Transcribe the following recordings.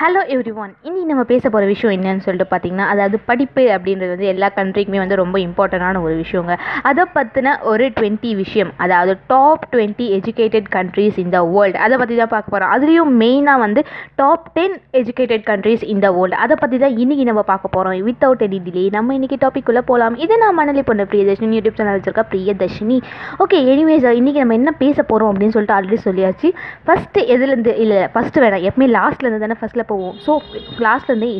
Hello every one இனி நம்ம பேச போகிற விஷயம் என்னன்னு சொல்லிட்டு பார்த்தீங்கன்னா அதாவது படிப்பு அப்படின்றது வந்து எல்லா கண்ட்ரிக்குமே வந்து ரொம்ப இம்பார்ட்டண்டான ஒரு விஷயங்க. அதை பற்றின ஒரு டுவெண்ட்டி விஷயம் அதாவது டாப் டுவெண்ட்டி எஜுகேட்டட் கண்ட்ரீஸ் இந்த வேர்ல்டு அதை பற்றி தான் பார்க்க போகிறோம் அதுலேயும் மெயினாக வந்து டாப் டென் எஜுகேட்டட் கண்ட்ரீஸ் இந்த வேர்ல்டு அதை பற்றி தான் இன்றைக்கி நம்ம பார்க்க போகிறோம் வித்தவுட் எனி டிலே நம்ம இன்றைக்கி டாப்பிக்குள்ளே போகலாம் இது நான் மணலி பொண்ணு பிரியதர்ஷினி. யூடியூப் சேனல் வச்சிருக்கா பிரியதர்ஷினி. ஓகே எனிவேஸ் இன்றைக்கி நம்ம என்ன பேச போகிறோம் அப்படின்னு சொல்லிட்டு ஆல்ரெடி சொல்லியாச்சு. ஃபஸ்ட்டு எதுலேருந்து இல்லை ஃபஸ்ட்டு வேணாம். எப்பவுமே லாஸ்ட்லேருந்து தானே ஃபஸ்ட்டில் போவோம். ஸோ லாஸ்ட்லேருந்தே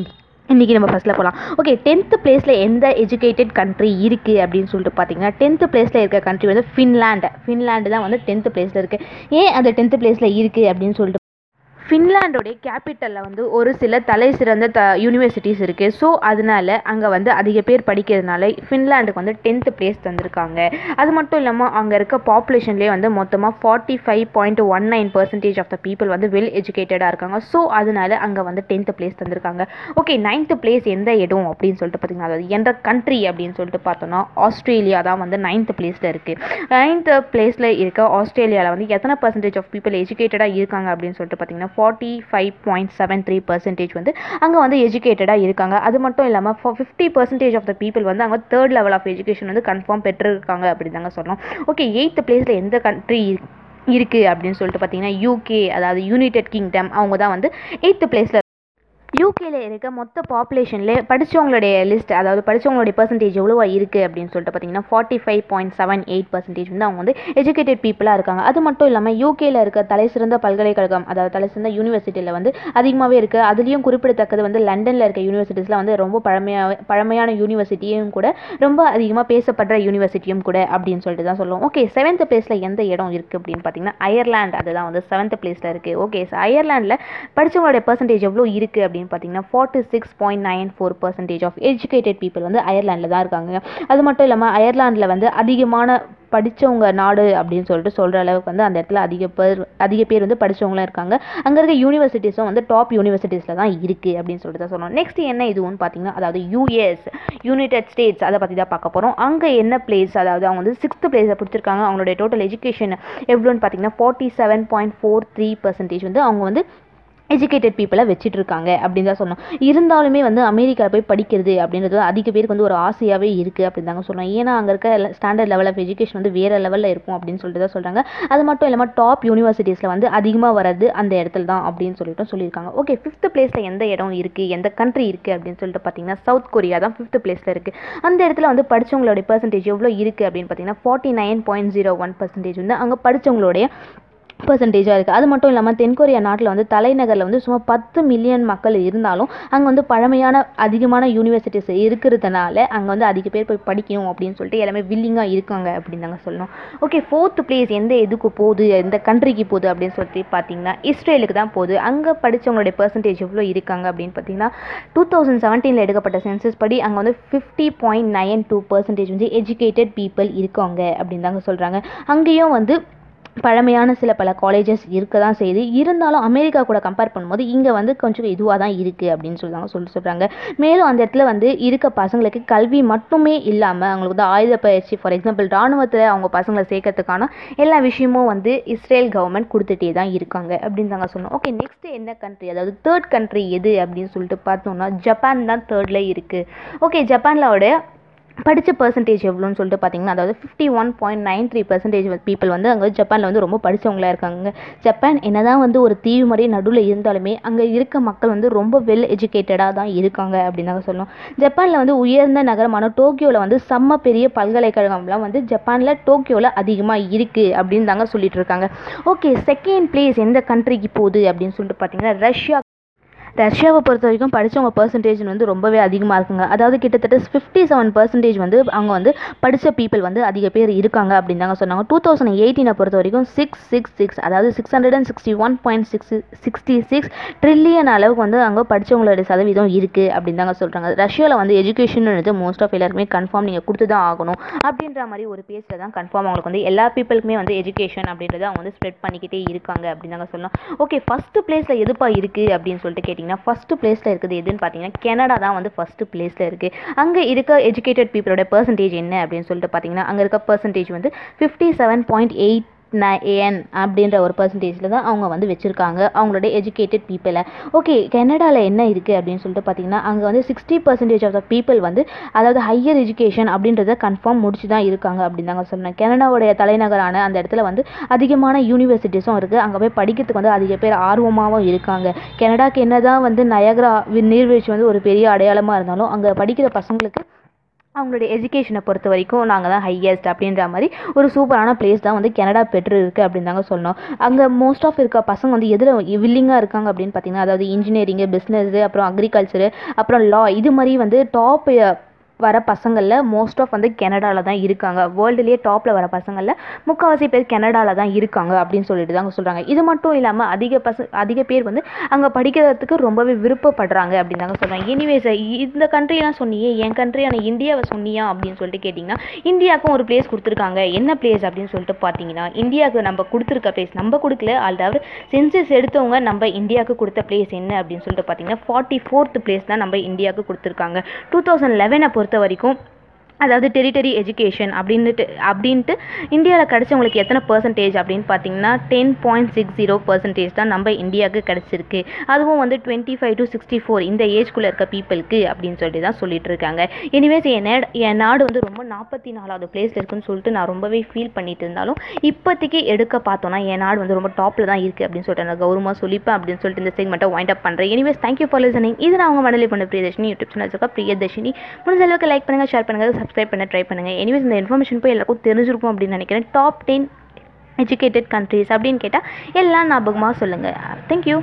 இன்றைக்கி நம்ம ஃபஸ்ட்டில் போகலாம் ஓகே டென்த்து பிளேஸில் எந்த எஜுகேட்டட் கண்ட்ரி இருக்குது அப்படின்னு சொல்லிட்டு பார்த்தீங்கன்னா டென்த்து பிளேஸில் இருக்க கண்ட்ரி வந்து ஃபின்லாண்டு ஃபின்லாண்டு தான் வந்து டென்த்து பிளேஸில் இருக்குது ஏன் அந்த டென்த்து பிளேஸில் இருக்குது அப்படின்னு சொல்லிட்டு ஃபின்லாண்டோடைய கேபிட்டலில் வந்து ஒரு சில தலை சிறந்த த யூனிவர்சிட்டிஸ் இருக்குது ஸோ அதனால அங்கே வந்து அதிக பேர் படிக்கிறதுனால ஃபின்லாண்டுக்கு வந்து டென்த்து பிளேஸ் தந்திருக்காங்க. அது மட்டும் இல்லாமல் அங்கே இருக்க பாப்புலேஷன்லேயே வந்து மொத்தமாக forty five point one nine percentage of the people வந்து வெல் எஜுகேட்டடாக இருக்காங்க. ஸோ அதனால அங்கே வந்து டென்த்து பிளேஸ் தந்திருக்காங்க. ஓகே நைன்த்து பிளேஸ் எந்த இடம் அப்படின்னு சொல்லிட்டு பார்த்தீங்கன்னா அதாவது எந்த கண்ட்ரி அப்படின்னு சொல்லிட்டு பார்த்தோன்னா ஆஸ்திரேலியா தான் வந்து நைன்த்து பிளேஸில் இருக்குது நைன்த்து பிளேஸில் இருக்க ஆஸ்திரேலியாவில் வந்து எத்தனை பர்சன்டேஜ் ஆஃப் பீப்புள் எஜுகேட்டடாக இருக்காங்க அப்படின்னு சொல்லிட்டு பார்த்தீங்கன்னா forty five point seven three percentage வந்து அங்கே வந்து எஜுகேட்டடாக இருக்காங்க. அது மட்டும் இல்லாமல் fifty percentage of the people வந்து அங்கே தேர்ட் லெவல் ஆஃப் எஜுகேஷன் வந்து கன்ஃபார்ம் பெற்றிருக்காங்க அப்படின்னு தாங்க சொல்லணும். ஓகே எயித்து பிளேஸில் எந்த கண்ட்ரி இருக்குது அப்படின்னு சொல்லிட்டு பார்த்தீங்கன்னா யூகே அதாவது யுனைடெட் கிங்டம் அவங்க தான் வந்து எயித்து பிளேஸில் யூகேல இருக்க மொத்த பாப்புலேஷன்லேயே படித்தவங்களுடைய லிஸ்ட் அதாவது படித்தவங்களுடைய பர்சன்டேஜ் எவ்வளோவா இருக்குது அப்படின்னு சொல்லிட்டு பார்த்தீங்கன்னா forty five point seven eight percentage வந்து அவங்க வந்து எஜுகேட்டட் பீப்புளாக இருக்காங்க. அது மட்டும் இல்லாமல் யூகேல இருக்க தலை சிறந்த பல்கலைக்கழகம் அதாவது தலை சிறந்த யூனிவர்சிட்டியில் வந்து அதிகமாகவே இருக்குது அதுலேயும் குறிப்பிடத்தக்கது வந்து லண்டனில் இருக்க யூனிவர்சிட்டிஸில் வந்து ரொம்ப பழமையாக பழமையான யூனிவர்சிட்டியும் கூட ரொம்ப அதிகமாக பேசப்படுற யூனிவர்சிட்டியும் கூட அப்படின்னு சொல்லிட்டு தான் சொல்லுவோம். ஓகே செவன்த் பிளேஸில் எந்த இடம் இருக்குது அப்படின்னு பார்த்தீங்கன்னா அயர்லாண்ட் அதுதான் வந்து செவன்த் பிளேஸில் இருக்குது ஓகே அயர்லாண்டில் படித்தவங்களுடைய பர்சன்டேஜ் எவ்வளோ இருக்குது அப்படின்னு பார்த்தீங்கன்னா forty six point nine four percentage of educated people வந்து அயர்லாண்டில் தான் இருக்காங்க. அது மட்டும் இல்லாமல் அயர்லாண்டில் வந்து அதிகமான படித்தவங்க நாடு அப்படின்னு சொல்லிட்டு சொல்கிற அளவுக்கு வந்து அந்த இடத்துல அதிக பேர் அதிக பேர் வந்து படித்தவங்களாம் இருக்காங்க. அங்கே இருக்க யூனிவர்சிட்டிஸும் வந்து டாப் யூனிவர்சிட்டிஸில் தான் இருக்குது அப்படின்னு சொல்லிட்டு தான் சொல்லணும். நெக்ஸ்ட் என்ன இதுவும் பார்த்தீங்கன்னா அதாவது யூஎஸ் யுனைடெட் ஸ்டேட்ஸ் அதை பற்றி தான் பார்க்க போகிறோம் அங்கே என்ன பிளேஸ் அதாவது அவங்க வந்து சிக்ஸ்த் பிளேஸை பிடிச்சிருக்காங்க. அவங்களுடைய டோட்டல் எஜுகேஷன் எவ்வளோன்னு பார்த்தீங்கன்னா forty seven point four three percentage வந்து அவங்க வந்து எஜுகேட்டட் பீப்புளை வச்சுட்டு இருக்காங்க அப்படின்னு தான் சொன்னோம் இருந்தாலுமே வந்து அமெரிக்காவில் போய் படிக்கிறது அப்படின்றது அதிக பேருக்கு வந்து ஒரு ஆசையாகவே இருக்குது அப்படின்னு தாங்க சொல்லணும். ஏன்னா அங்கே இருக்க ஸ்டாண்டர்ட் லெவல் ஆஃப் எஜுகேஷன் வந்து வேறு லெவலில் இருக்கும் அப்படின்னு சொல்லிட்டு தான் சொல்கிறாங்க அது மட்டும் இல்லாமல் டாப் யூனிவர்சிட்டிஸில் வந்து அதிகமாக வர்றது அந்த இடத்துல தான் அப்படின்னு சொல்லிட்டு சொல்லியிருக்காங்க. ஓகே ஃபிஃப்த் பிளேஸில் எந்த இடம் இருக்குது எந்த கண்ட்ரி இருக்குது அப்படின்னு சொல்லிட்டு பார்த்தீங்கன்னா சவுத் கொரியா தான் ஃபிஃப்த் பிளேஸில் இருக்குது அந்த இடத்துல வந்து படித்தவங்களுடைய பர்சன்டேஜ் எவ்வளோ இருக்குது அப்படின்னு பார்த்தீங்கன்னா forty nine point zero one percentage வந்து அங்கே படித்தவங்களுடைய பர்சன்டேஜாக இருக்குது அது மட்டும் இல்லாமல் தென்கொரியா நாட்டில் வந்து தலைநகரில் வந்து சும்மா பத்து மில்லியன் மக்கள் இருந்தாலும் அங்கே வந்து பழமையான அதிகமான யூனிவர்சிட்டிஸ் இருக்கிறதுனால அங்கே வந்து அதிக பேர் போய் படிக்கணும் அப்படின்னு சொல்லிட்டு எல்லாமே வில்லிங்காக இருக்காங்க அப்படின்னு தாங்க சொல்லணும். ஓகே ஃபோர்த்து பிளேஸ் எந்த இதுக்கு போகுது எந்த கண்ட்ரிக்கு போகுது அப்படின்னு சொல்லிட்டு பார்த்தீங்கன்னா இஸ்ரேலுக்கு தான் போகுது. அங்கே படித்தவங்களுடைய பர்சன்டேஜ் எவ்வளோ இருக்காங்க அப்படின்னு பார்த்தீங்கன்னா டூ தௌசண்ட் செவன்டீனில் எடுக்கப்பட்ட சென்சஸ் படி அங்கே வந்து fifty point nine two percentage வந்து எஜுகேட்டட் பீப்புள் இருக்காங்க அப்படின்னு தாங்க சொல்கிறாங்க அங்கேயும் வந்து பழமையான சில பல காலேஜஸ் இருக்க தான் செய்யுது. இருந்தாலும் அமெரிக்கா கூட கம்பேர் பண்ணும்போது இங்கே வந்து கொஞ்சம் இதுவாக தான் இருக்குது அப்படின்னு சொல்லுவாங்க சொல்லி சொல்கிறாங்க மேலும் அந்த இடத்துல வந்து இருக்க பசங்களுக்கு கல்வி மட்டுமே இல்லாமல் அவங்களுக்கு வந்து ஆயுத பயிற்சி ஃபார் எக்ஸாம்பிள் ராணுவத்தில் அவங்க பசங்களை சேர்க்கறதுக்கான எல்லா விஷயமும் வந்து இஸ்ரேல் கவர்மெண்ட் கொடுத்துட்டே தான் இருக்காங்க அப்படின்னு தாங்க சொன்னோம் ஓகே நெக்ஸ்ட் என்ன கண்ட்ரி அதாவது தேர்ட் கண்ட்ரி எது அப்படின்னு சொல்லிட்டு பார்த்தோம்னா ஜப்பான் தான் தேர்டில் இருக்குது ஓகே ஜப்பானில் படித்த பர்சன்டேஜ் எவ்வளோன்னு சொல்லிட்டு பார்த்தீங்கன்னா அதாவது fifty one point nine three percentage people வந்து அங்கே ஜப்பானில் வந்து ரொம்ப படித்தவங்களாக இருக்காங்க ஜப்பான் என்னதான் வந்து ஒரு தீவு மாதிரி நடுவில் இருந்தாலுமே அங்கே இருக்க மக்கள் வந்து ரொம்ப வெல் எஜுகேட்டடாக தான் இருக்காங்க அப்படின்னு தான் சொல்லணும். ஜப்பானில் வந்து உயர்ந்த நகரமான டோக்கியோவில் வந்து செம்ம பெரிய பல்கலைக்கழகம்லாம் வந்து ஜப்பானில் டோக்கியோவில் அதிகமாக இருக்குது அப்படின்னு தாங்க சொல்லிட்டு இருக்காங்க. ஓகே செகண்ட் பிளேஸ் எந்த கண்ட்ரிக்கு போகுது அப்படின்னு சொல்லிட்டு பார்த்தீங்கன்னா ரஷ்யா ரஷ்யாவை பொறுத்த வரைக்கும் படித்தவங்க பர்சன்டேஜ் வந்து ரொம்பவே அதிகமாக இருக்குங்க. அதாவது கிட்டத்தட்ட ஃபிஃப்டி செவன் பர்சன்டேஜ் வந்து அவங்க வந்து படித்த பீப்புள் வந்து அதிக பேர் இருக்காங்க அப்படின்னு தாங்க சொன்னாங்க. டூ தௌசண்ட் எயிட்டீனை பொறுத்த வரைக்கும் சிக்ஸ் சிக்ஸ் சிக்ஸ் அதாவது six hundred and sixty one point six sixty six trillion அளவுக்கு வந்து அங்கே படித்தவங்களோட சதவீதம் இருக்குது அப்படின்னு தாங்க சொல்கிறாங்க ரஷ்யாவில் வந்து எஜுகேஷன் மோஸ்ட் ஆஃப் எல்லாருக்குமே கன்ஃபார்ம் நீங்கள் கொடுத்து தான் ஆகணும் அப்படின்ற மாதிரி ஒரு பேஜில் தான் கன்ஃபார்ம் அவங்களுக்கு வந்து எல்லா பீப்புளுக்குமே வந்து எஜுகேஷன் அப்படின்றத அவங்க வந்து ஸ்ப்ரெட் பண்ணிக்கிட்டே இருக்காங்க அப்படின்னு தாங்க சொல்லலாம். ஓகே ஃபஸ்ட்டு பிளேஸில் எதுப்பா இருக்குது அப்படின்னு சொல்லிட்டு கேட்டிங்க. பார்த்தீங்கன்னா ஃபஸ்ட்டு பிளேஸில் இருக்குது எதுன்னு பார்த்தீங்கன்னா கனடா தான் வந்து ஃபஸ்ட்டு பிளேஸில் இருக்குது அங்கே இருக்க எஜுகேட்டட் பீப்புளோட பர்சன்டேஜ் என்ன அப்படின்னு சொல்லிட்டு பார்த்தீங்கன்னா அங்கே இருக்க பர்சன்டேஜ் வந்து ஃபிஃப்டி செவன் பாயிண்ட் எயிட் என் அப்படின்ற ஒரு பர்சன்டேஜில் தான் அவங்க வந்து வச்சுருக்காங்க. அவங்களுடைய எஜுகேட்டட் பீப்புளை ஓகே கனடாவில் என்ன இருக்குது அப்படின்னு சொல்லிட்டு பார்த்தீங்கன்னா அங்கே வந்து sixty percentage of the people வந்து அதாவது ஹையர் எஜுகேஷன் அப்படின்றத கன்ஃபார்ம் முடிச்சு தான் இருக்காங்க அப்படின்னு தாங்க சொன்னேன் கனடாவுடைய தலைநகரான அந்த இடத்துல வந்து அதிகமான யூனிவர்சிட்டிஸும் இருக்குது அங்கே போய் படிக்கிறதுக்கு வந்து அதிக பேர் ஆர்வமாகவும் இருக்காங்க. கனடாக்கு என்ன தான் வந்து நயகரா நீர்வீழ்ச்சி வந்து ஒரு பெரிய அடையாளமாக இருந்தாலும் அங்கே படிக்கிற பசங்களுக்கு அவங்களுடைய எஜுகேஷனை பொறுத்த வரைக்கும் நாங்கள் தான் ஹையஸ்ட் அப்படின்ற மாதிரி ஒரு சூப்பரான பிளேஸ் தான் வந்து கனடா பெற்று இருக்குது அப்படின்னு தாங்க சொல்லணும். அங்கே மோஸ்ட் ஆஃப் இருக்க பசங்க வந்து எதில் வில்லிங்காக இருக்காங்க அப்படின்னு பார்த்தீங்கன்னா அதாவது இன்ஜினியரிங்கு பிஸ்னஸ்ஸு அப்புறம் அக்ரிகல்ச்சரு அப்புறம் லா இது மாதிரி வந்து டாப் வர பசங்களில் மோஸ்ட் ஆஃப் வந்து கனடாவில் தான் இருக்காங்க. வேர்ல்டுலேயே டாப்பில் வர பசங்களில் முக்கால்வாசி பேர் கனடாவில் தான் இருக்காங்க அப்படின்னு சொல்லிட்டு தாங்க சொல்கிறாங்க இது மட்டும் இல்லாமல் அதிக பச அதிக பேர் வந்து அங்கே படிக்கிறதுக்கு ரொம்பவே விருப்பப்படுறாங்க அப்படின்னு தாங்க சொல்கிறாங்க எனிவேஸ் இந்த கண்ட்ரியெலாம் சொன்னியே என் கண்ட்ரியான இந்தியாவை சொன்னியா அப்படின்னு சொல்லிட்டு கேட்டிங்கன்னா இந்தியாவுக்கும் ஒரு பிளேஸ் கொடுத்துருக்காங்க. என்ன பிளேஸ் அப்படின்னு சொல்லிட்டு பார்த்தீங்கன்னா இந்தியாவுக்கு நம்ம கொடுத்துருக்க பிளேஸ் நம்ம கொடுக்கல அதாவது சென்சஸ் எடுத்தவங்க நம்ம இந்தியாவுக்கு கொடுத்த பிளேஸ் என்ன அப்படின்னு சொல்லிட்டு பார்த்தீங்கன்னா ஃபார்ட்டி ஃபோர்த் பிளேஸ் தான் நம்ம இந்தியாவுக்கு கொடுத்துருக்காங்க. டூ தௌசண்ட் லெவனை பொறுத்த பொறுத்த வரைக்கும் அதாவது டெரிட்டரி எஜுகேஷன் அப்படின்ட்டு அப்படின்ட்டு இந்தியாவில் கிடச்சவங்களுக்கு எத்தனை பர்சன்டேஜ் அப்படின்னு பார்த்தீங்கன்னா ten point six zero percentage தான் நம்ம இந்தியாவுக்கு கிடச்சிருக்கு. அதுவும் வந்து twenty five to sixty four இந்த ஏஜ்குள்ளே இருக்க பீப்புளுக்கு அப்படின்னு சொல்லிட்டு தான் சொல்லிட்டு இருக்காங்க. எனிவேஸ் என் நேட் என் நாடு வந்து ரொம்ப நாற்பத்தி நாலாவது பிளேஸில் இருக்குன்னு சொல்லிட்டு நான் ரொம்பவே ஃபீல் பண்ணிட்டு இருந்தாலும் இப்போதைக்கு எடுக்க பார்த்தோன்னா என் நாடு வந்து ரொம்ப டாப்பில் தான் இருக்குது அப்படின்னு சொல்லிட்டு நான் கௌரவமாக சொல்லிப்பேன் அப்படின்னு சொல்லிட்டு இந்த செக்மெண்ட்டை வைண்ட் அப் பண்ணுறேன் எனிவேஸ் தேங்க்யூ ஃபார் லிசனிங் இது நான் அவங்க மடலி பண்ண பிரியதர்ஷினி யூடியூப் சேனல் இருக்கா பிரியதர்ஷினி. முடிஞ்ச அளவுக்கு லைக் பண்ணுங்கள் ஷேர் பண்ணுங்கள் சப்ஸ்கிரைப் பண்ண ட்ரை பண்ணுங்கள் எனிவேஸ் இந்த இன்ஃபர்மேஷன் போய் எல்லாருக்கும் தெரிஞ்சிருக்கும் அப்படின்னு நினைக்கிறேன். டாப் டென் எஜுகேட்டட் கண்ட்ரிஸ் அப்படின்னு கேட்டால் எல்லாம் ஞாபகமாக சொல்லுங்கள் தேங்க்யூ